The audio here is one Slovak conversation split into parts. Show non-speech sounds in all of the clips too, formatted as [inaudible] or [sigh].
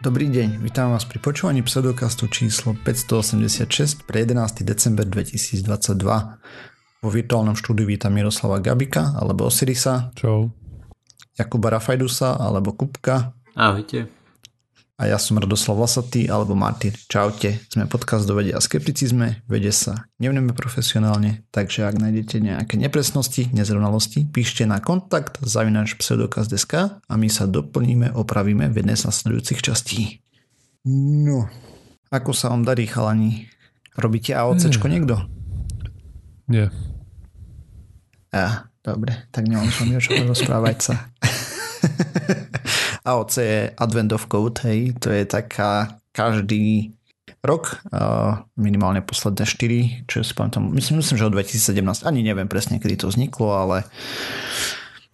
Dobrý deň, vítam vás pri počúvaní pseudokastu číslo 586 pre 11. december 2022. Vo virtuálnom štúdiu vítam Miroslava Gabika alebo Osirisa. Čau. Jakuba Rafajdusa alebo Kupka. Ahojte a ja som Radoslav Vlasatý alebo Martin. Čaute, sme podcast do vede a skepticizme, vede sa nevneme profesionálne, takže ak nájdete nejaké nepresnosti, nezrovnalosti, píšte na kontakt zavinač pseudokaz.sk a my sa doplníme, opravíme v jednej z nasledujúcich častí. No, ako sa vám darí chalani? Robíte AOCčko hmm. niekto? Nie. A, dobre, tak nemám som o čom rozprávať sa. [laughs] AOC je Advent of Code, hej, to je taká každý rok, minimálne posledné 4, čo si pamätám, myslím, myslím, že od 2017, ani neviem presne, kedy to vzniklo, ale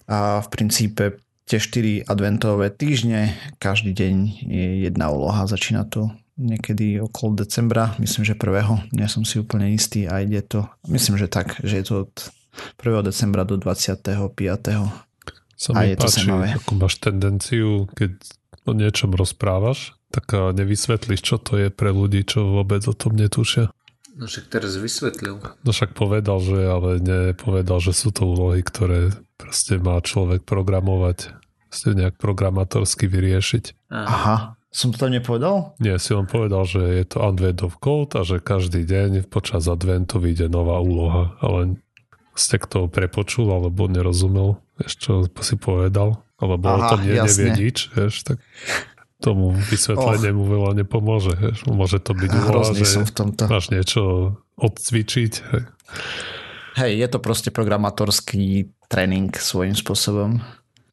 a v princípe tie 4 adventové týždne, každý deň je jedna úloha, začína to niekedy okolo decembra, myslím, že prvého, nie som si úplne istý a ide to, myslím, že tak, že je to od 1. decembra do 25. Sa mi a je páči, to ako máš tendenciu, keď o niečom rozprávaš, tak nevysvetlíš, čo to je pre ľudí, čo vôbec o tom netušia. No však teraz vysvetlil. No však povedal, že ale nepovedal, že sú to úlohy, ktoré proste má človek programovať, proste nejak programatorsky vyriešiť. Aha. Som to tam nepovedal? Nie, si len povedal, že je to Advent of Code a že každý deň počas adventu vyjde nová úloha, ale ste k toho prepočul alebo nerozumel, vieš, čo si povedal, alebo Aha, o tom nie, nevie nič, vieš, tak tomu vysvetleniu oh. veľa nepomôže. Vieš. Môže to byť úloha, že som v tomto. máš niečo odcvičiť. Hej. hej, je to proste programátorský tréning svojím spôsobom.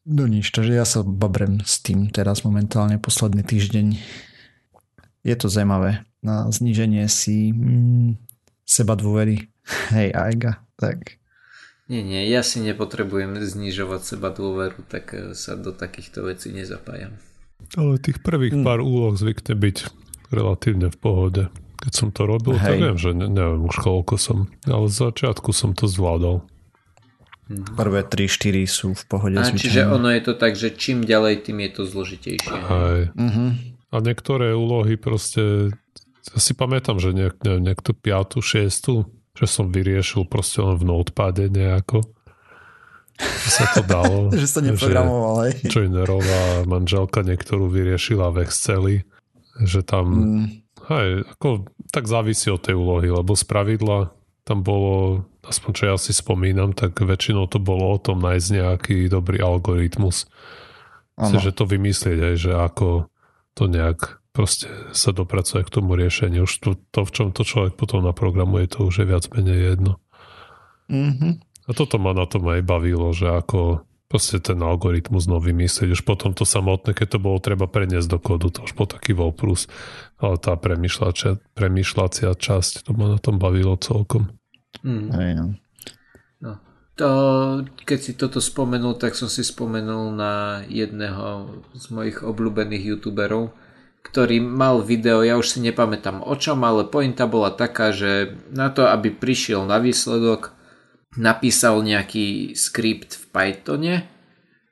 No nič, takže ja sa babrem s tým teraz momentálne posledný týždeň. Je to zaujímavé na zníženie si mm, seba dôvery. Hej, Aiga, tak nie, nie, ja si nepotrebujem znižovať seba dôveru, tak e, sa do takýchto vecí nezapájam. Ale tých prvých hmm. pár úloh zvykne byť relatívne v pohode. Keď som to robil, Hej. tak viem, že ne, neviem už koľko som, ale z začiatku som to zvládal. Mhm. Prvé 3-4 sú v pohode. A čiže ono je to tak, že čím ďalej, tým je to zložitejšie. Hej. Uh-huh. A niektoré úlohy proste, ja si pamätám, že nejak, neviem, niekto 5 6 že som vyriešil proste len v notepade nejako. Že sa to dalo. [laughs] že sa neprogramoval, aj. [laughs] Joinerová manželka niektorú vyriešila v Exceli, že tam mm. hej, ako, tak závisí od tej úlohy, lebo z pravidla tam bolo, aspoň čo ja si spomínam, tak väčšinou to bolo o tom nájsť nejaký dobrý algoritmus. Myslím, že to vymyslieť aj, že ako to nejak proste sa dopracuje k tomu riešeniu. Už to, to, v čom to človek potom naprogramuje, to už je viac menej jedno. Mm-hmm. A toto ma na tom aj bavilo, že ako proste ten algoritmus nový myslieť. Už potom to samotné, keď to bolo treba preniesť do kódu, to už po taký bol plus. Ale tá premyšľacia, premyšľacia časť, to ma na tom bavilo celkom. Mm. Aj, no. no. To, keď si toto spomenul, tak som si spomenul na jedného z mojich obľúbených youtuberov, ktorý mal video, ja už si nepamätám o čom, ale pointa bola taká, že na to, aby prišiel na výsledok, napísal nejaký skript v Pythone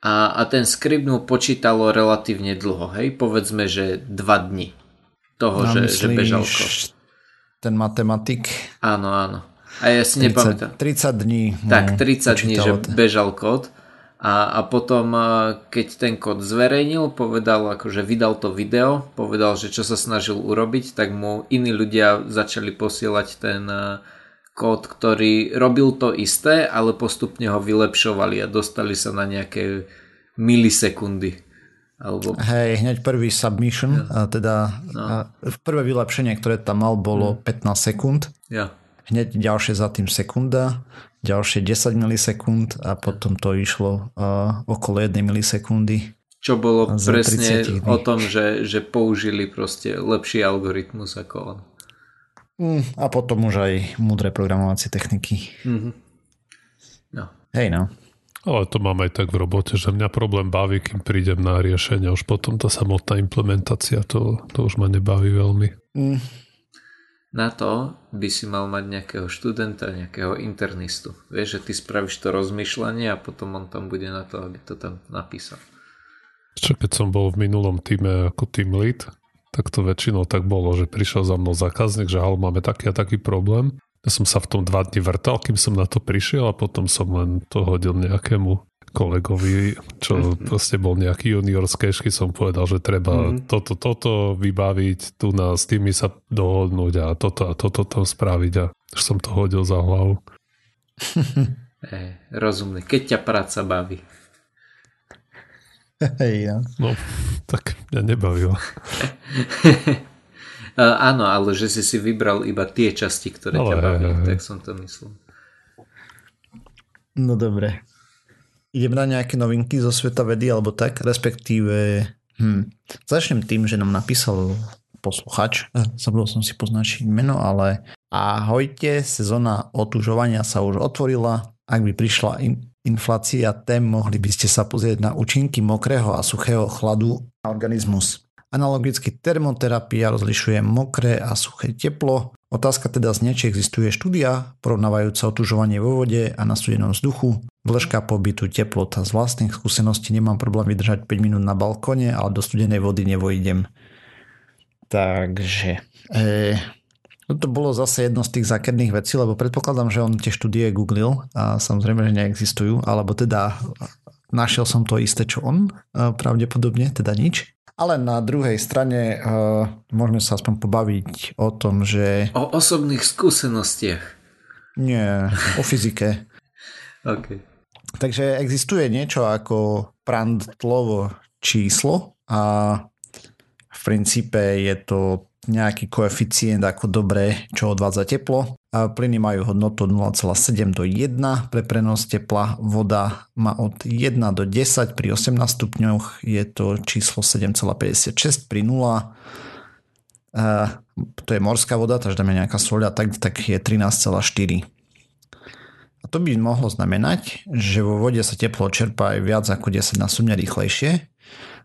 a, a ten skript mu počítalo relatívne dlho, hej, povedzme, že 2 dni toho, no, že, že bežal kód. Ten matematik? Áno, áno. A ja si 30, nepamätám. 30 dní. Tak, 30 dní, že bežal kód. A, a potom, keď ten kód zverejnil, povedal, akože vydal to video, povedal, že čo sa snažil urobiť, tak mu iní ľudia začali posielať ten kód, ktorý robil to isté, ale postupne ho vylepšovali a dostali sa na nejaké milisekundy. Alebo... Hej, hneď prvý submission, ja. a teda no. a prvé vylepšenie, ktoré tam mal, bolo hmm. 15 sekúnd. Ja. Hneď ďalšie za tým sekunda ďalšie 10 milisekúnd a potom to išlo uh, okolo 1 milisekundy. Čo bolo presne o tom, že, že použili proste lepší algoritmus ako on. Mm, a potom už aj múdre programovacie techniky. Mm-hmm. No. Hej no. Ale to mám aj tak v robote, že mňa problém baví, kým prídem na riešenie. Už potom tá samotná implementácia, to, to už ma nebaví veľmi. Mm. Na to by si mal mať nejakého študenta, nejakého internistu. Vieš, že ty spravíš to rozmýšľanie a potom on tam bude na to, aby to tam napísal. Čo keď som bol v minulom týme ako team lead, tak to väčšinou tak bolo, že prišiel za mnou zákazník, že halo, máme taký a taký problém. Ja som sa v tom dva dni vrtal, kým som na to prišiel a potom som len to hodil nejakému kolegovi, čo mm-hmm. proste bol nejaký junior z kešky, som povedal, že treba mm-hmm. toto, toto vybaviť, tu na s tými sa dohodnúť a toto a toto to spraviť a už som to hodil za hlavu. [laughs] hey, rozumne, keď ťa práca baví. Ja. No, tak mňa nebavilo. [laughs] áno, ale že si si vybral iba tie časti, ktoré ale, ťa bavili, tak som to myslel. No dobre. Idem na nejaké novinky zo sveta vedy alebo tak, respektíve hm, začnem tým, že nám napísal posluchač, zabudol som si poznačiť meno, ale ahojte, sezóna otužovania sa už otvorila, ak by prišla in, inflácia tém, mohli by ste sa pozrieť na účinky mokrého a suchého chladu na organizmus. Analogicky termoterapia rozlišuje mokré a suché teplo. Otázka teda znie, či existuje štúdia porovnávajúca otužovanie vo vode a na studenom vzduchu. Dĺžka pobytu teplota z vlastných skúseností nemám problém vydržať 5 minút na balkone, ale do studenej vody nevojdem. Takže... E, No to bolo zase jedno z tých zákerných vecí, lebo predpokladám, že on tie štúdie googlil a samozrejme, že neexistujú, alebo teda našiel som to isté, čo on, pravdepodobne, teda nič. Ale na druhej strane uh, môžeme sa aspoň pobaviť o tom, že... O osobných skúsenostiach. Nie, o fyzike. [laughs] okay. Takže existuje niečo ako Prandtlovo číslo a v princípe je to nejaký koeficient ako dobre, čo odvádza teplo. Plyny majú hodnotu 0,7 do 1 pre prenos tepla. Voda má od 1 do 10, pri 18 stupňoch je to číslo 7,56, pri 0 a to je morská voda, takže dáme nejaká soľa, tak, tak je 13,4. A to by mohlo znamenať, že vo vode sa teplo čerpá aj viac ako 10 násobne rýchlejšie,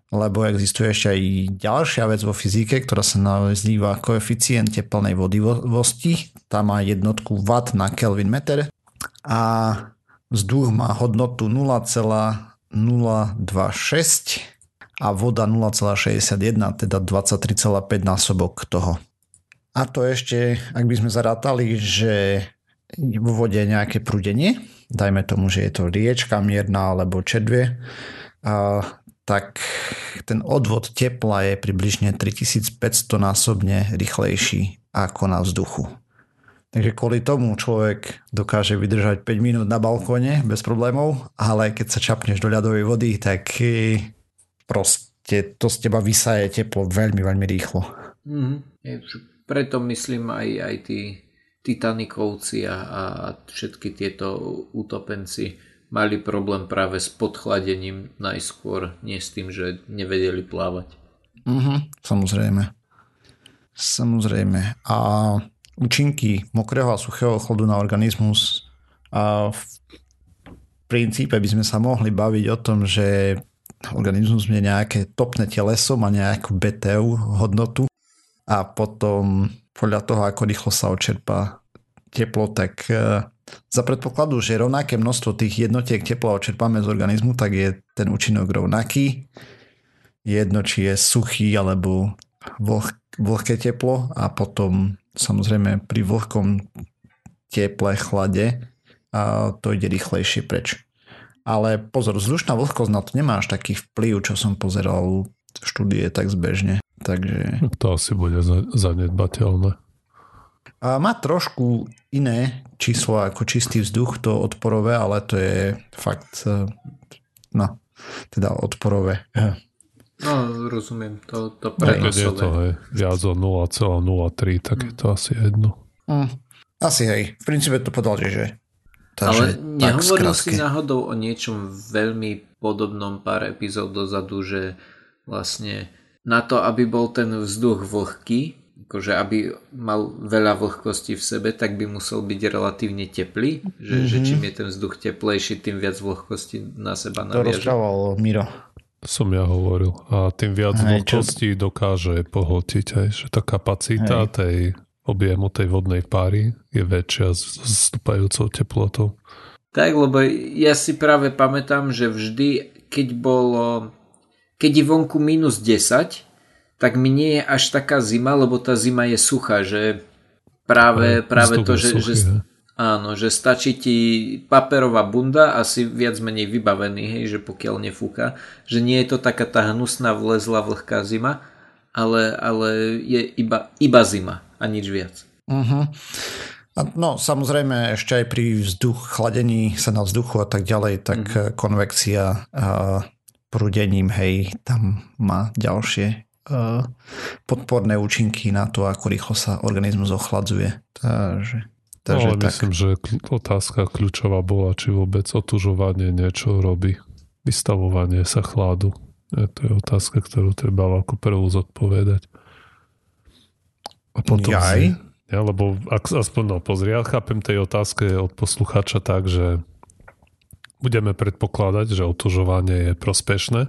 lebo existuje ešte aj ďalšia vec vo fyzike, ktorá sa nazýva koeficient teplnej vodivosti. Tá má jednotku W na Kelvin meter a vzduch má hodnotu 0,026 a voda 0,61, teda 23,5 násobok toho. A to ešte, ak by sme zarátali, že vo vode je nejaké prúdenie, dajme tomu, že je to riečka mierna alebo čedvie, tak ten odvod tepla je približne 3500 násobne rýchlejší ako na vzduchu. Takže kvôli tomu človek dokáže vydržať 5 minút na balkóne bez problémov, ale keď sa čapneš do ľadovej vody, tak e, proste to z teba vysaje teplo veľmi, veľmi rýchlo. Mm, preto myslím aj, aj tí Titanikovci a, a všetky tieto utopenci mali problém práve s podchladením najskôr, nie s tým, že nevedeli plávať. Mhm, samozrejme. Samozrejme. A účinky mokrého a suchého chladu na organizmus a v princípe by sme sa mohli baviť o tom, že organizmus je nejaké topné teleso, má nejakú BTU hodnotu a potom podľa toho, ako rýchlo sa očerpá teplo, tak e, za predpokladu, že rovnaké množstvo tých jednotiek tepla očerpáme z organizmu, tak je ten účinok rovnaký. Jedno, či je suchý alebo vlh, vlhké teplo a potom samozrejme pri vlhkom teple, chlade a to ide rýchlejšie preč. Ale pozor, vzdušná vlhkosť na to nemá až taký vplyv, čo som pozeral štúdie tak zbežne. Takže... To asi bude zanedbateľné. A má trošku iné číslo ako čistý vzduch, to odporové, ale to je fakt, e, no, teda odporové. No, rozumiem, to, to prenosové. je to hej, viac o 0,03, tak je to mm. asi jedno. Mm, asi hej, v princípe to podal, že Takže, Ale nehovoril si náhodou o niečom veľmi podobnom pár epizód dozadu, že vlastne na to, aby bol ten vzduch vlhký, akože aby mal veľa vlhkosti v sebe, tak by musel byť relatívne teplý, že, mm-hmm. že čím je ten vzduch teplejší, tým viac vlhkosti na seba naviaže. To rozprával Miro. Som ja hovoril. A tým viac aj, vlhkosti čo... dokáže pohltiť aj, že tá kapacita aj. tej objemu tej vodnej páry je väčšia s stúpajúcou teplotou. Tak, lebo ja si práve pamätám, že vždy, keď bolo keď je vonku minus 10, tak mi nie je až taká zima, lebo tá zima je suchá, že práve, práve to, že, suchý, že, áno, že stačí ti paperová bunda a si viac menej vybavený, hej, že pokiaľ nefúka, že nie je to taká tá hnusná vlezla vlhká zima, ale, ale je iba, iba zima a nič viac. Uh-huh. No samozrejme ešte aj pri vzduch, chladení sa na vzduchu a tak ďalej, tak uh-huh. konvekcia uh, prúdením, hej, tam má ďalšie podporné účinky na to, ako rýchlo sa organizmus ochladzuje. Takže, takže no, ale tak. myslím, že otázka kľúčová bola, či vôbec otužovanie niečo robí. Vystavovanie sa chladu. Je to je otázka, ktorú treba ako prvú zodpovedať. A potom Jaj? Si, ja, lebo ak, aspoň no, pozri, ja chápem tej otázke od poslucháča tak, že budeme predpokladať, že otužovanie je prospešné.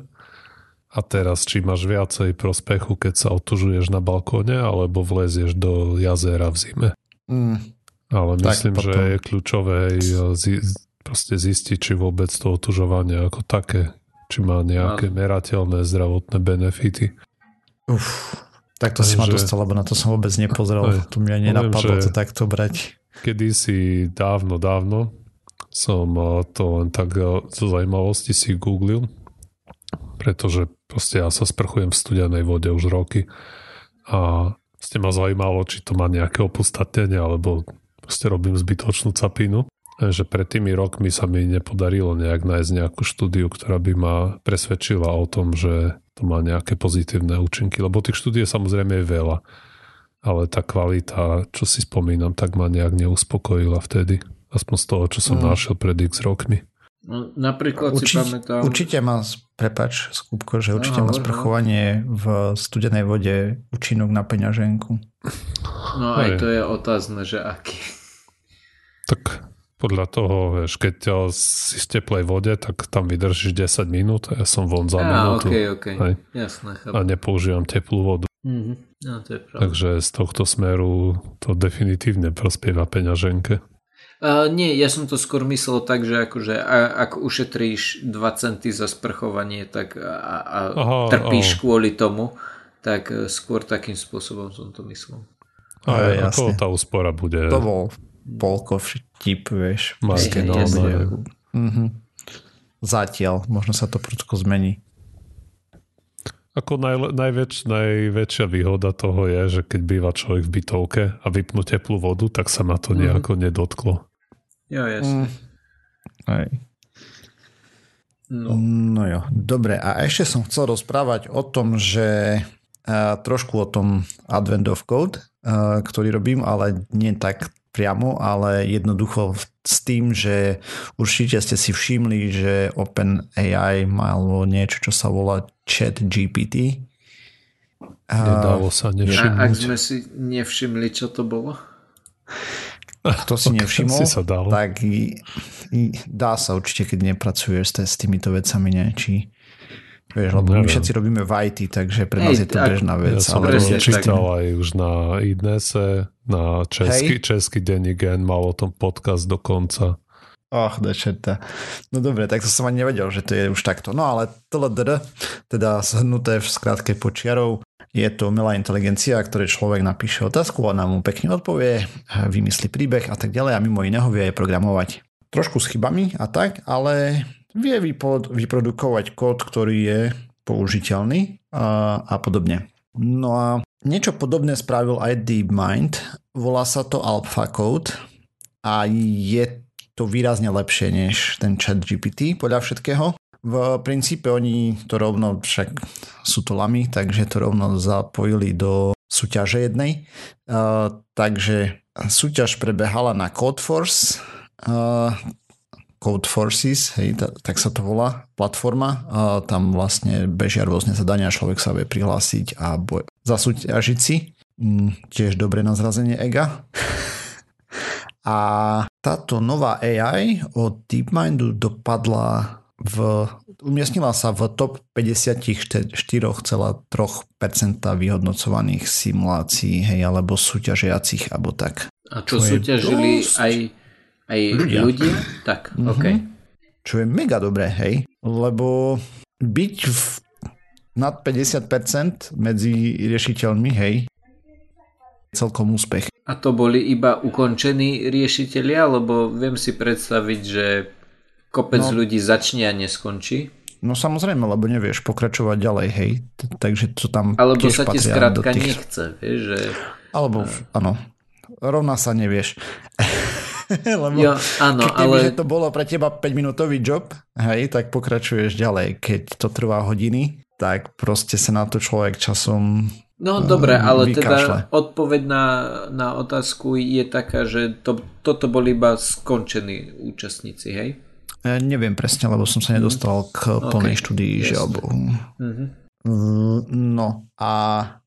A teraz, či máš viacej prospechu, keď sa otužuješ na balkóne, alebo vlezieš do jazera v zime. Mm. Ale myslím, potom... že je kľúčové zi, proste zistiť, či vôbec to otužovanie ako také, či má nejaké merateľné zdravotné benefity. Uf, tak to si ma dostal, lebo na to som vôbec nepozrel. Aj, tu mi aj nenapadlo to takto brať. Kedysi dávno, dávno som eh, to len tak eh, zo zaujímavosti si googlil, pretože proste ja sa sprchujem v studenej vode už roky a ste ma zaujímalo, či to má nejaké opodstatnenie, alebo proste robím zbytočnú capinu. Že pred tými rokmi sa mi nepodarilo nejak nájsť nejakú štúdiu, ktorá by ma presvedčila o tom, že to má nejaké pozitívne účinky, lebo tých štúdie samozrejme je veľa, ale tá kvalita, čo si spomínam, tak ma nejak neuspokojila vtedy. Aspoň z toho, čo som no. našiel pred x rokmi. No, napríklad Určite, si pamätám... Určite má, prepač, Skupko, že určite no, má sprchovanie v studenej vode účinok na peňaženku. No aj, aj to je otázne, že aký. Tak podľa toho, vieš, keď si v teplej vode, tak tam vydržíš 10 minút a ja som von za minútu. Okay, okay. Jasné, a nepoužívam teplú vodu. Mm-hmm. No, to je Takže z tohto smeru to definitívne prospieva peňaženke. Uh, nie, ja som to skôr myslel tak, že akože a, ak ušetríš 2 centy za sprchovanie tak a, a aha, trpíš aha. kvôli tomu, tak e, skôr takým spôsobom som to myslel. A, a ako tá úspora bude? To bol Polkov vtip, vieš. Marginálne. Mm-hmm. Zatiaľ, možno sa to prudko zmení. Ako naj, najväč, najväčšia výhoda toho je, že keď býva človek v bytovke a vypnú teplú vodu, tak sa na to mhm. nejako mm. nedotklo. Jo, jasne. Mm. Aj. No. no jo, dobre. A ešte som chcel rozprávať o tom, že uh, trošku o tom Advent of Code, uh, ktorý robím, ale nie tak priamo, ale jednoducho s tým, že určite ste si všimli, že OpenAI malo niečo, čo sa volá Chat GPT. Nedalo sa nevšimnúť. A ak sme si nevšimli, čo to bolo? Kto si [laughs] nevšimol, si sa dal. tak dá sa určite, keď nepracuješ s, s týmito vecami, ne? Či, Vieš, lebo my všetci robíme v IT, takže pre nás Ej, je to bežná vec. Ja som ale to čítal aj už na Idnese, na český, český denní gen, mal o tom podcast dokonca. Och, dečeta. No dobre, tak to som ani nevedel, že to je už takto. No ale TLDR, teda zhrnuté v skrátke počiarov, je to milá inteligencia, ktoré človek napíše otázku, ona mu pekne odpovie, vymyslí príbeh a tak ďalej a mimo iného vie aj programovať. Trošku s chybami a tak, ale vie vyprodukovať kód, ktorý je použiteľný a, a podobne. No a niečo podobné spravil aj DeepMind, volá sa to AlphaCode a je to výrazne lepšie než ten chat GPT podľa všetkého. V princípe oni to rovno, však sú to lamy, takže to rovno zapojili do súťaže jednej. Uh, takže súťaž prebehala na Codeforce. Uh, Code Forces, hej, tak sa to volá, platforma. A tam vlastne bežia rôzne zadania, človek sa vie prihlásiť a boj- zasúťažiť si. Mm, tiež dobre na zrazenie ega. a táto nová AI od DeepMindu dopadla v umiestnila sa v top 54,3% vyhodnocovaných simulácií, hej, alebo súťažiacich, alebo tak. A to súťažili dosť... aj aj ľudia? ľudia? Tak, mm-hmm. OK. Čo je mega dobré, hej? Lebo byť v nad 50% medzi riešiteľmi, hej, celkom úspech. A to boli iba ukončení riešiteľia, lebo viem si predstaviť, že kopec no, ľudí začne a neskončí. No samozrejme, lebo nevieš pokračovať ďalej, hej. Takže to tam Alebo tiež sa ti skrátka tých... nechce, vieš, že... Alebo, áno, rovná sa nevieš. [laughs] [laughs] lebo jo, áno, keď ale... to bolo pre teba 5 minútový job, hej, tak pokračuješ ďalej. Keď to trvá hodiny, tak proste sa na to človek časom No dobre, ale vykašle. teda odpoveď na, na otázku je taká, že to, toto boli iba skončení účastníci, hej? Ja neviem presne, lebo som sa nedostal k okay. plnej štúdii, žiaľ Bohu. Mm-hmm. No a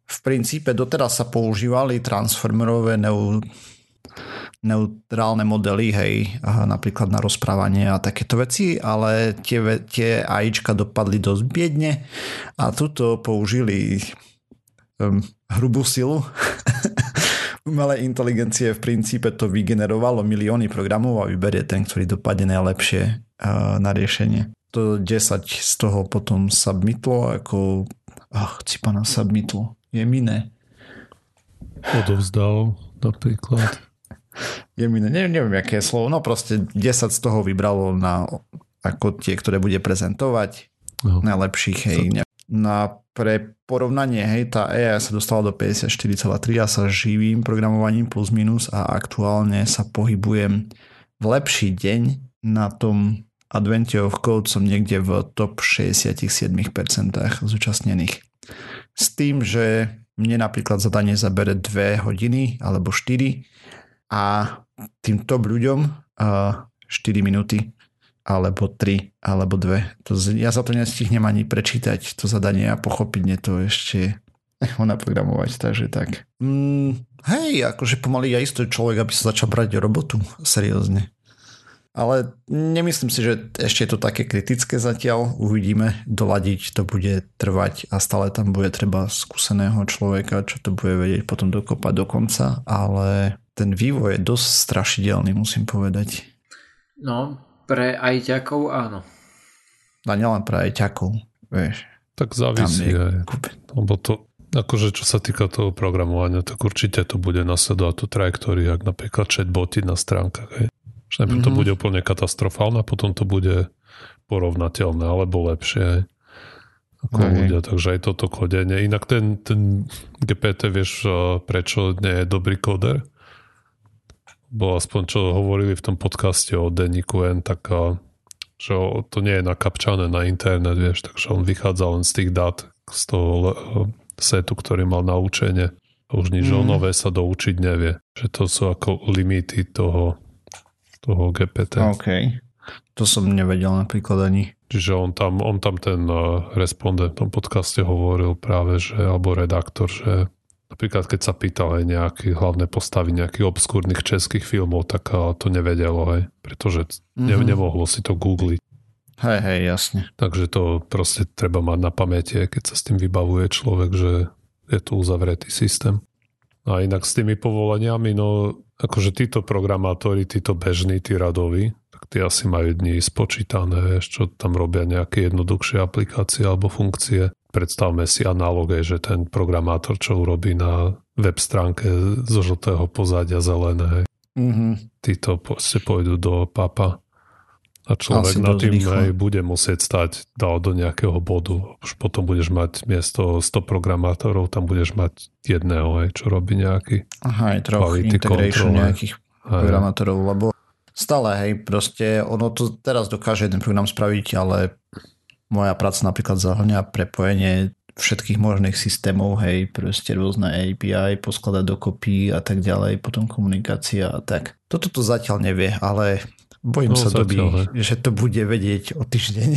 v princípe doteraz sa používali transformerové neu, neutrálne modely, hej, napríklad na rozprávanie a takéto veci, ale tie, tie AIčka dopadli dosť biedne a tuto použili um, hrubú silu [laughs] umelej inteligencie v princípe to vygenerovalo milióny programov a vyberie ten, ktorý dopadne najlepšie uh, na riešenie. To 10 z toho potom submitlo ako ach, cipana submitlo. Je miné. Odovzdal napríklad. Je miné, neviem, neviem, aké je slovo. No proste 10 z toho vybralo na ako tie, ktoré bude prezentovať. No. Najlepších, hej. Na pre porovnanie, hej, tá AI sa dostala do 54,3 a sa živým programovaním plus minus a aktuálne sa pohybujem v lepší deň na tom Adventure of Code som niekde v top 67% zúčastnených. S tým, že mne napríklad zadanie zabere 2 hodiny alebo 4 a tým top ľuďom uh, 4 minúty alebo 3, alebo 2. To, ja za to nestihnem ani prečítať to zadanie a pochopiteľne to ešte ho [laughs] naprogramovať, takže tak. Mm, hej, akože pomaly ja isto človek, aby sa začal brať robotu, seriózne. Ale nemyslím si, že ešte je to také kritické zatiaľ. Uvidíme, doladiť to bude trvať a stále tam bude treba skúseného človeka, čo to bude vedieť potom dokopať do konca, ale ten vývoj je dosť strašidelný, musím povedať. No, pre ajťakov áno. A nielen pre ajťakov, vieš. Tak závisí aj. Lebo to, akože čo sa týka toho programovania, tak určite to bude nasledovať tú trajektóriu, ak napríklad chatboty na stránkach. Hej. Že najprv mm-hmm. to mhm. bude úplne katastrofálne a potom to bude porovnateľné alebo lepšie. Hej. Ako okay. ľudia, takže aj toto kodenie. Inak ten, ten GPT, vieš, prečo nie je dobrý koder? Bo aspoň čo hovorili v tom podcaste o Deniku N, tak že to nie je nakapčané na internet, vieš, takže on vychádza len z tých dát, z toho setu, ktorý mal na učenie. Už nič mm. nové sa doučiť nevie. Že to sú ako limity toho, toho GPT. OK. To som nevedel napríklad ani. Čiže on tam, on tam ten respondent v tom podcaste hovoril práve, že, alebo redaktor, že Napríklad, keď sa pýtal aj nejaké hlavné postavy nejakých obskúrnych českých filmov, tak to nevedelo, hej, pretože mm-hmm. ne, nemohlo si to googliť. Hej, hej, jasne. Takže to proste treba mať na pamäti, keď sa s tým vybavuje človek, že je to uzavretý systém. A inak s tými povoleniami, no akože títo programátori, títo bežní, tí radoví, tak tí asi majú dní spočítané, čo tam robia nejaké jednoduchšie aplikácie alebo funkcie predstavme si analóge, že ten programátor, čo urobí na web stránke zo žltého pozadia zelené, mm-hmm. títo proste pôjdu do papa a človek na tým aj bude musieť stať dal do nejakého bodu. Už potom budeš mať miesto 100 programátorov, tam budeš mať jedného, aj, čo robí nejaký Aha, aj troch integration control, nejakých aj. programátorov, lebo stále, hej, proste ono to teraz dokáže jeden program spraviť, ale moja práca napríklad zahrňa prepojenie všetkých možných systémov, hej, proste rôzne API, poskladať dokopy a tak ďalej, potom komunikácia a tak. Toto to zatiaľ nevie, ale bojím no, sa doby, že to bude vedieť o týždeň.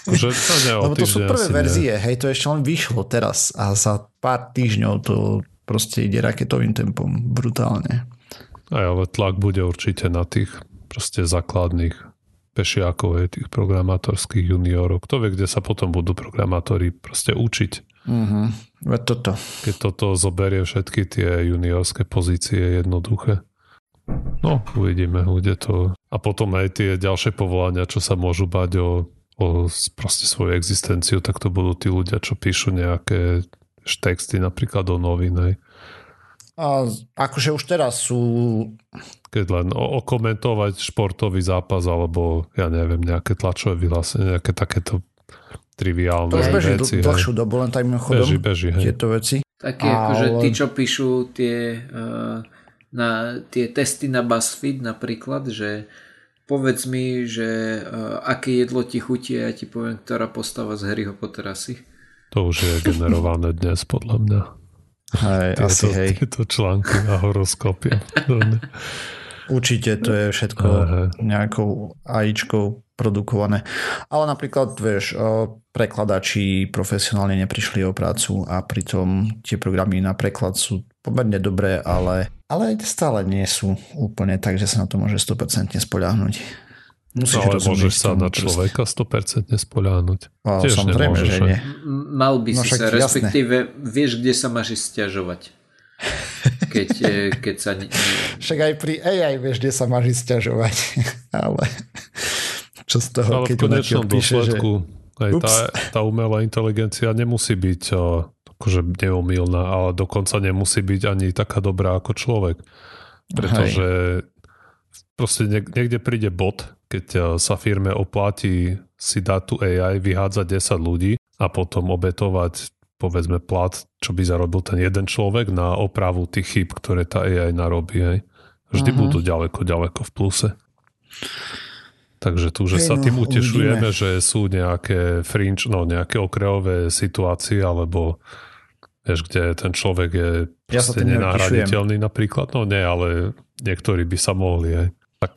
Že to Lebo to sú prvé verzie, nie. hej, to ešte len vyšlo teraz a za pár týždňov to proste ide raketovým tempom, brutálne. Aj, ale tlak bude určite na tých proste základných pešiakov, je, tých programátorských juniorov. Kto vie, kde sa potom budú programátori proste učiť. Mm-hmm. Toto. Keď toto zoberie všetky tie juniorské pozície jednoduché. No, uvidíme, kde to... A potom aj tie ďalšie povolania, čo sa môžu bať o, o o proste svoju existenciu, tak to budú tí ľudia, čo píšu nejaké texty napríklad do novín. A akože už teraz sú... Keď len okomentovať športový zápas alebo ja neviem, nejaké tlačové vyhlásenie, nejaké takéto triviálne to už beží veci. dlhšiu dobu, len tajmým chodom beží, beží, hej. tieto veci. Také Ale... akože tí, čo píšu tie, uh, na, tie testy na BuzzFeed napríklad, že povedz mi, že uh, aké jedlo ti chutí a ja ti poviem, ktorá postava z Harryho Pottera si. To už je generované dnes podľa mňa. Hej, tieto, asi hej. Tieto články a horoskopy. Určite to je všetko Aha. nejakou AIčkou produkované. Ale napríklad, vieš, prekladači profesionálne neprišli o prácu a pritom tie programy na preklad sú pomerne dobré, ale, ale stále nie sú úplne tak, že sa na to môže 100% spoľahnúť. Musíš no, ale môžeš sa na človeka 100% spoľahnúť. No, Tiež samozrejme, nemôžeš, že nie. Mal by no, si sa, respektíve jasné. vieš, kde sa máš stiažovať. Keď, e, keď sa... Však aj pri AI vieš, kde sa máš stiažovať. [laughs] ale čo z toho, ale keď v konečnom dôsledku že... aj tá, tá umelá inteligencia nemusí byť akože neumilná, ale dokonca nemusí byť ani taká dobrá ako človek. Pretože Hej proste niekde príde bot, keď eh, sa firme oplatí si dať tu AI, vyhádzať 10 ľudí a potom obetovať povedzme plat, čo by zarobil ten jeden človek na opravu tých chyb, ktoré tá AI narobí. Hej. Vždy uh-huh. budú ďaleko, ďaleko v pluse. Takže tu, že sa tým no, utešujeme, uvidíme. že sú nejaké fringe, no nejaké okrajové situácie, alebo vieš, kde ten človek je ja nenahraditeľný napríklad. No nie, ale niektorí by sa mohli. Hej tak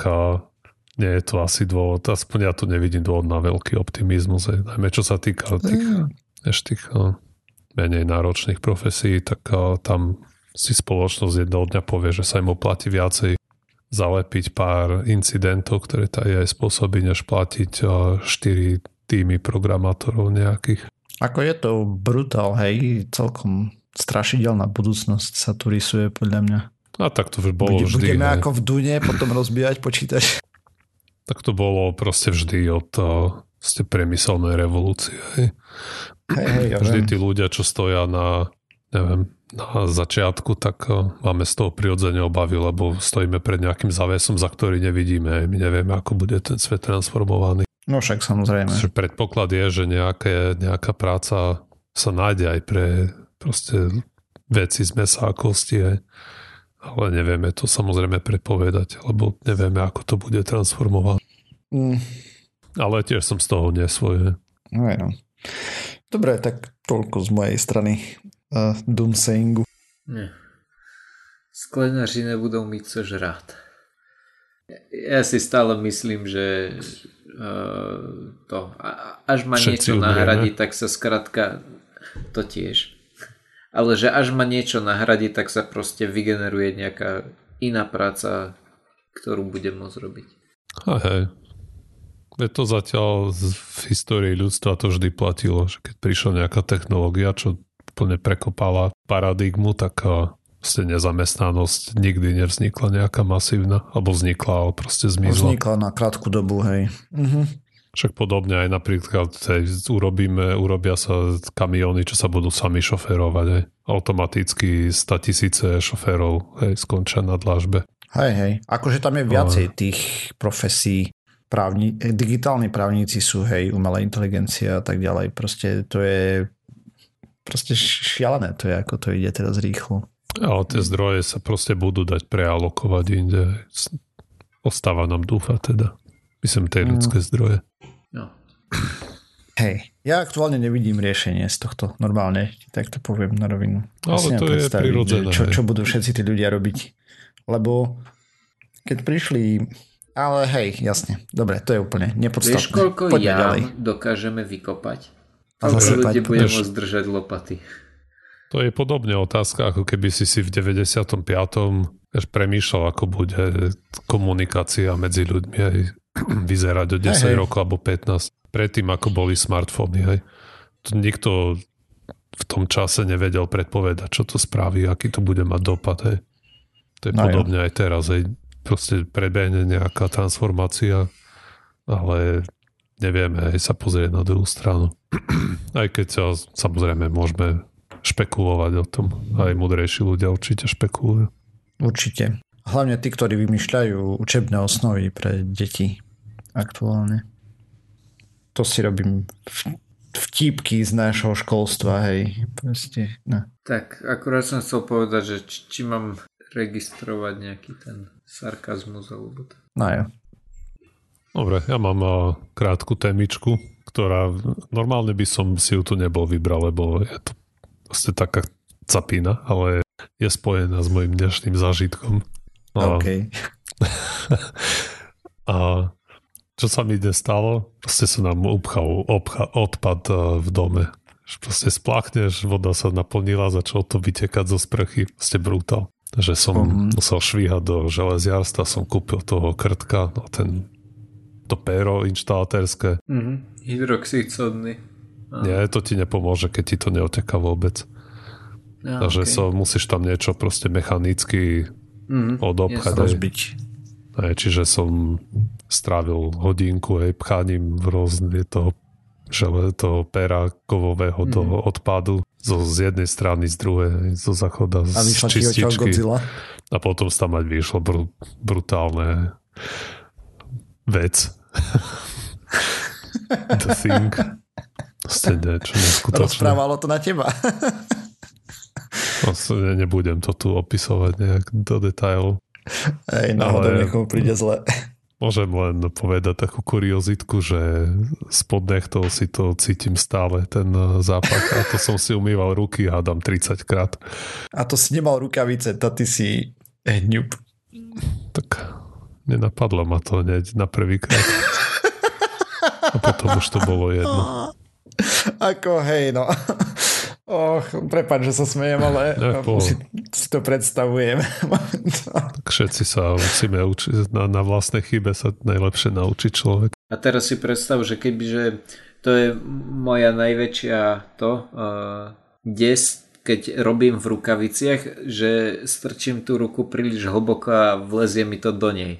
nie je to asi dôvod, aspoň ja tu nevidím dôvod na veľký optimizmus, aj, najmä čo sa týka tých, ešte tých menej náročných profesí, tak tam si spoločnosť jedného dňa povie, že sa im oplatí viacej zalepiť pár incidentov, ktoré tá aj spôsobí, než platiť 4 týmy programátorov nejakých. Ako je to brutál, hej, celkom strašidelná budúcnosť sa tu rysuje podľa mňa. A tak to už bolo Bude, vždy. Budeme hej. ako v Dune potom rozbíjať počítač. [laughs] Tak to bolo proste vždy od ste priemyselnej revolúcie. Hej. Hej, hej, ja vždy viem. tí ľudia, čo stoja na, neviem, na začiatku, tak máme z toho prirodzene obavy, lebo stojíme pred nejakým závesom, za ktorý nevidíme. My nevieme, ako bude ten svet transformovaný. No však samozrejme. Predpoklad je, že nejaké, nejaká práca sa nájde aj pre proste veci z mesa a kosti ale nevieme to samozrejme predpovedať, lebo nevieme, ako to bude transformovať. Mm. Ale tiež som z toho nesvoje. No, no. Dobre, tak toľko z mojej strany uh, doomsayingu. Nie. Sklenaři nebudú mít co žrát. Ja si stále myslím, že uh, to, až ma Všetci niečo umieme. nahradí, tak sa skratka to tiež ale že až ma niečo nahradí, tak sa proste vygeneruje nejaká iná práca, ktorú budem môcť robiť. A hej. Je to zatiaľ v histórii ľudstva to vždy platilo, že keď prišla nejaká technológia, čo úplne prekopala paradigmu, tak proste nezamestnanosť nikdy nevznikla nejaká masívna, alebo vznikla, ale proste zmizla. Vznikla na krátku dobu, hej. Mhm. Však podobne aj napríklad hej, urobíme, urobia sa kamióny, čo sa budú sami šoférovať. Hej. Automaticky 100 tisíce šoférov hej, skončia na dlažbe. Hej, hej. Akože tam je viacej Ale... tých profesí. Právni, digitálni právnici sú, hej, umelá inteligencia a tak ďalej. Proste to je proste šialené to je, ako to ide teraz rýchlo. Ale tie zdroje sa proste budú dať prealokovať inde. Ostáva nám dúfať teda. Myslím, tie ľudské mm. zdroje. No. Hej, ja aktuálne nevidím riešenie z tohto normálne, tak to poviem na rovinu. Ale to je prirodzené. Čo, čo budú všetci tí ľudia robiť. Lebo keď prišli... Ale hej, jasne. Dobre, to je úplne nepodstatné. Vieš, koľko Poďme jam ďalej. dokážeme vykopať? A zase ľudia budeme môcť držať lopaty. To je podobne otázka, ako keby si si v 95. Až premýšľal, ako bude komunikácia medzi ľuďmi aj vyzerať o 10 hej, hej. rokov alebo 15. Predtým, ako boli smartfóny. Hej. To nikto v tom čase nevedel predpovedať, čo to spraví, aký to bude mať dopad. Hej. To je no podobne jo. aj teraz. Hej. Proste prebehne nejaká transformácia, ale nevieme aj sa pozrieť na druhú stranu. [clears throat] aj keď sa, samozrejme môžeme špekulovať o tom. Aj mudrejší ľudia určite špekulujú. Určite. Hlavne tí, ktorí vymýšľajú učebné osnovy pre deti aktuálne. To si robím vtípky z nášho školstva, hej. Proste, no. Tak, akurát som chcel povedať, že či, či mám registrovať nejaký ten sarkazmus alebo to. No jo. Dobre, ja mám uh, krátku témičku, ktorá normálne by som si ju tu nebol vybral, lebo je to proste taká capina, ale je spojená s mojim dnešným zážitkom. [laughs] A, OK. a čo sa mi dnes stalo? Proste sa nám upchal obcha, odpad e, v dome. Proste spláchneš, voda sa naplnila, začalo to vytekať zo sprchy. Proste brutál. Že som uh-huh. musel švíhať do železiarstva, som kúpil toho krtka, no ten to péro inštalatérske. Uh-huh. Hydroxid sodný. Nie, to ti nepomôže, keď ti to neoteká vôbec. Ja, Takže okay. so, musíš tam niečo proste mechanicky mm, odobchať. Rozbiť. Aj, čiže som strávil hodinku aj pchaním rôzne toho, žele, toho pera kovového mm. do odpadu zo, z jednej strany, z druhej, zo záchoda, z čističky. A potom tam mať vyšlo br- brutálne vec. [laughs] The thing. Ste niečo [laughs] neskutočné. Rozprávalo to na teba. [laughs] Vlastne nebudem to tu opisovať nejak do detailu. Hej, náhodou niekomu príde zle. Môžem len povedať takú kuriozitku, že spod nechtov si to cítim stále, ten zápach. A to som si umýval ruky, hádam 30 krát. A to si nemal rukavice, to ty si hňub. Tak nenapadlo ma to hneď na prvý krát. A potom už to bolo jedno. [laughs] Ako hej, no. Och, prepáč, že sa smejem, ale ja, si, si to predstavujem. [laughs] tak všetci sa musíme učiť, na, na vlastnej chybe sa najlepšie naučiť človek. A teraz si predstav, že kebyže to je moja najväčšia to uh, des, keď robím v rukaviciach, že strčím tú ruku príliš hlboko a vlezie mi to do nej.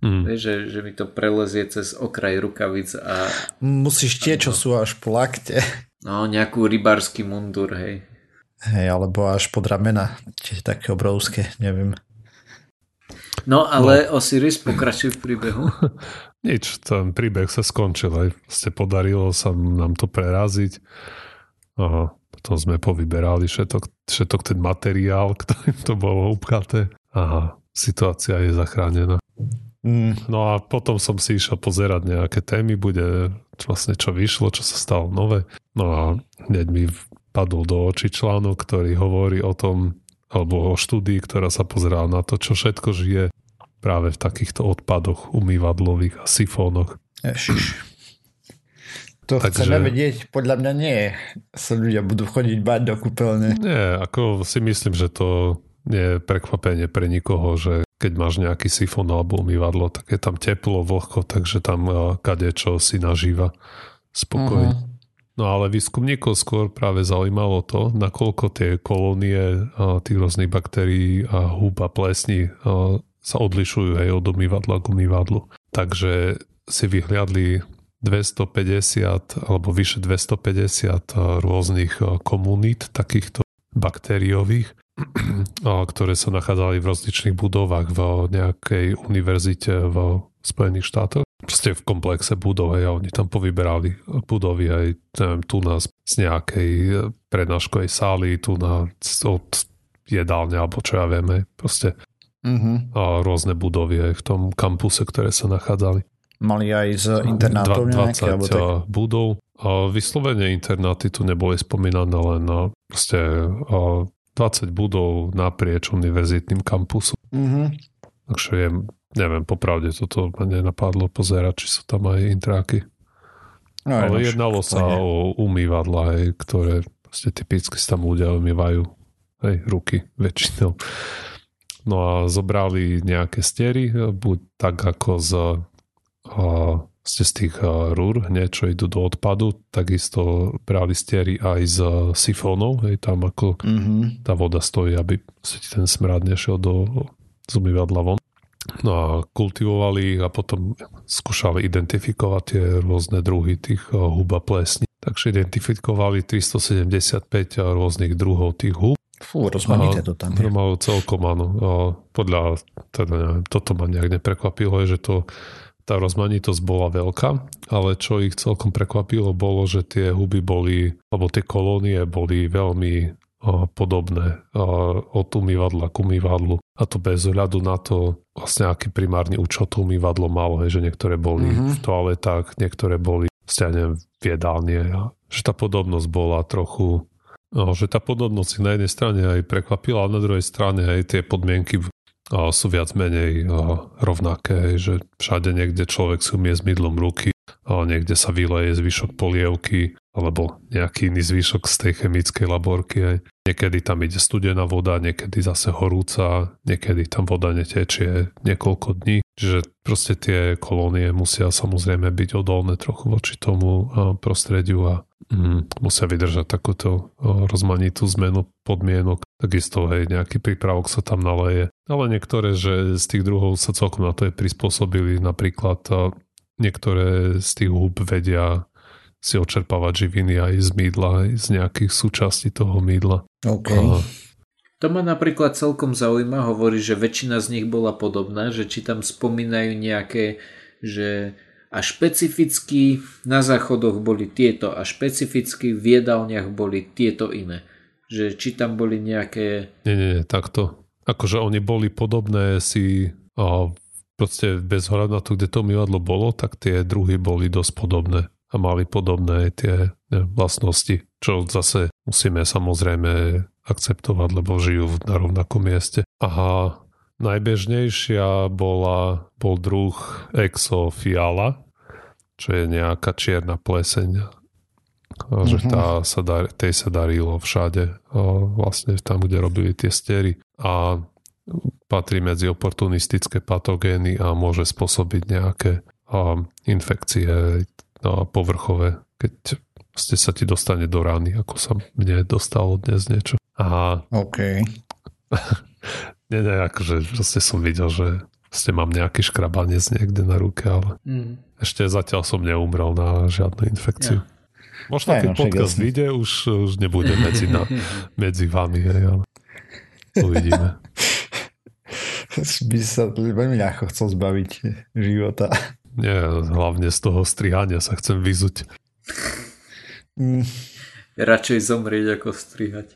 Mm. Vieš, že, že mi to prelezie cez okraj rukavic a... Musíš tie, čo sú až po lakte. No, nejakú rybársky mundur, hej. Hej, alebo až pod ramena. Čiže také obrovské, neviem. No, ale no. Osiris pokračuje v príbehu. [laughs] Nič, ten príbeh sa skončil. Aj ste podarilo sa nám to preraziť. Aha, potom sme povyberali všetok, všetok ten materiál, [laughs] ktorým to bolo upchaté. Aha, situácia je zachránená. Mm. No a potom som si išiel pozerať nejaké témy, bude vlastne čo vyšlo, čo sa stalo nové. No a hneď mi padol do očí článok, ktorý hovorí o tom, alebo o štúdii, ktorá sa pozerala na to, čo všetko žije práve v takýchto odpadoch umývadlových a sifónoch. Ježiš. To Takže... chceme vedieť, podľa mňa nie. Sa ľudia budú chodiť bať do kúpeľne. Nie, ako si myslím, že to nie je prekvapenie pre nikoho, že keď máš nejaký sifón alebo umývadlo, tak je tam teplo, vlhko, takže tam kade čo si nažíva spokojne. Uh-huh. No ale výskumníkov skôr práve zaujímalo to, nakoľko tie kolónie tých rôznych baktérií a húb a plesní sa odlišujú aj od umývadla k umývadlu. Takže si vyhliadli 250 alebo vyše 250 rôznych komunít takýchto baktériových ktoré sa nachádzali v rozličných budovách v nejakej univerzite v Spojených štátoch. Proste v komplexe budov a oni tam povyberali budovy aj neviem, tu nás z nejakej prednáškovej sály, tu na od jedálne alebo čo ja vieme. Proste mm-hmm. a rôzne budovy aj v tom kampuse, ktoré sa nachádzali. Mali aj z internátov 20 nejaké, alebo tak? budov. A vyslovene internáty tu neboli spomínané, len proste 20 budov naprieč univerzitným kampusom. Mm-hmm. Takže je, neviem, popravde toto ma nenapadlo pozerať, či sú tam aj intráky. No, Ale jednalo sa o umývadla, hej, ktoré proste typicky sa tam ľudia umývajú hej, ruky väčšinou. No a zobrali nejaké stiery, buď tak ako z a, ste z tých rúr, hneď čo idú do odpadu, takisto brali stiery aj z sifónov, hej, tam ako mm-hmm. tá voda stojí, aby sa ti ten smrad nešiel do z umývadla von. No a kultivovali ich a potom skúšali identifikovať tie rôzne druhy tých huba plesní. Takže identifikovali 375 rôznych druhov tých hub. Fú, rozmanité to tam je. Malo celkom, áno. A podľa, teda neviem, toto ma nejak neprekvapilo, je, že to tá rozmanitosť bola veľká, ale čo ich celkom prekvapilo bolo, že tie huby boli, alebo tie kolónie boli veľmi podobné od umývadla k umývadlu. A to bez ohľadu na to, vlastne aký primárny účel to umývadlo malo, hej, že niektoré boli mm-hmm. v toaletách, niektoré boli vlastne v jedálne. Že tá podobnosť bola trochu No, že tá podobnosť na jednej strane aj prekvapila, a na druhej strane aj tie podmienky sú viac menej rovnaké, že všade niekde človek si umie s mydlom ruky, a niekde sa vyleje zvyšok polievky, alebo nejaký iný zvyšok z tej chemickej laborky. Niekedy tam ide studená voda, niekedy zase horúca, niekedy tam voda netečie niekoľko dní. Čiže proste tie kolónie musia samozrejme byť odolné trochu voči tomu prostrediu a mm, musia vydržať takúto rozmanitú zmenu podmienok. Takisto aj nejaký prípravok sa tam naleje. Ale niektoré, že z tých druhov sa celkom na to je prispôsobili. Napríklad niektoré z tých húb vedia si očerpávať živiny aj z mýdla, aj z nejakých súčastí toho mýdla. Okay. A... To ma napríklad celkom zaujíma, hovorí, že väčšina z nich bola podobná, že či tam spomínajú nejaké, že a špecificky na záchodoch boli tieto a špecificky v jedálniach boli tieto iné. Že či tam boli nejaké... Nie, nie, takto. Akože oni boli podobné si a proste bez hľadu na to, kde to umývadlo bolo, tak tie druhy boli dosť podobné a mali podobné tie vlastnosti, čo zase musíme samozrejme akceptovať, lebo žijú na rovnakom mieste. Aha, najbežnejšia bola, bol druh exofiala, čo je nejaká čierna pleseň. A že mhm. tá sa dar, tej sa darilo všade, vlastne tam, kde robili tie stery. A patrí medzi oportunistické patogény a môže spôsobiť nejaké infekcie povrchové, keď ste sa ti dostane do rány, ako sa mne dostalo dnes niečo. A... OK. [laughs] nie, nie, akože proste som videl, že ste mám nejaký škrabanec niekde na ruke, ale mm. ešte zatiaľ som neumrel na žiadnu infekciu. Ja. Možno keď no, podcast vyjde, už, už nebude medzi, na, [laughs] medzi vami, hej, ale uvidíme. By sa veľmi ľahko chcel zbaviť života. Nie, hlavne z toho strihania sa chcem vyzuť. Mm. Radšej zomrieť ako strihať.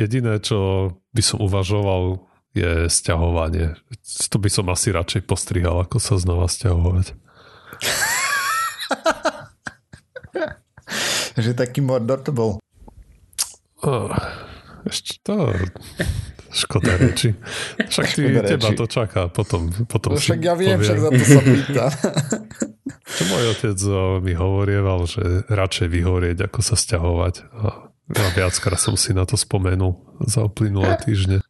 Jediné, čo by som uvažoval, je sťahovanie. To by som asi radšej postrihal, ako sa znova sťahovať. [laughs] Že taký mordor to bol. Oh, ešte to... Škoda reči. Však ty, Škoda teba reči. to čaká potom. potom no, však ja viem, poviem. však za to sa pýta. [laughs] Čo môj otec mi hovorieval, že radšej vyhorieť, ako sa stiahovať. A ja viackrát som si na to spomenul za uplynulé týždne.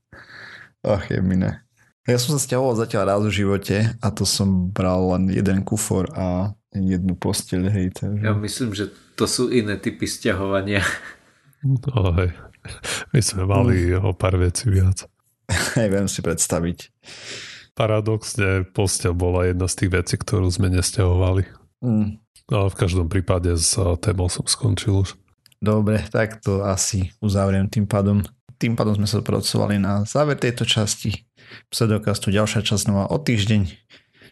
Ach, je miné. Ja som sa stiahoval zatiaľ raz v živote a to som bral len jeden kufor a jednu posteľ, hej. Takže... Ja myslím, že to sú iné typy stiahovania. No, hej. My sme mali mm. o pár vecí viac. [laughs] Neviem si predstaviť. Paradoxne posteľ bola jedna z tých vecí, ktorú sme nestiahovali. Mm. Ale v každom prípade s témou som skončil už. Dobre, tak to asi uzavriem tým pádom. Tým pádom sme sa dopracovali na záver tejto časti pseudokastu. Ďalšia časť nová o týždeň.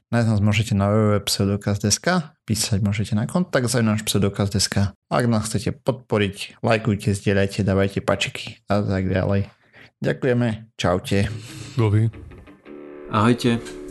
Nájsť nás môžete na www.pseudokaz.sk, písať môžete na kontakt za náš pseudokaz.sk. Ak nás chcete podporiť, lajkujte, zdieľajte, dávajte pačiky a tak ďalej. Ďakujeme, čaute. Dovi. Ahojte.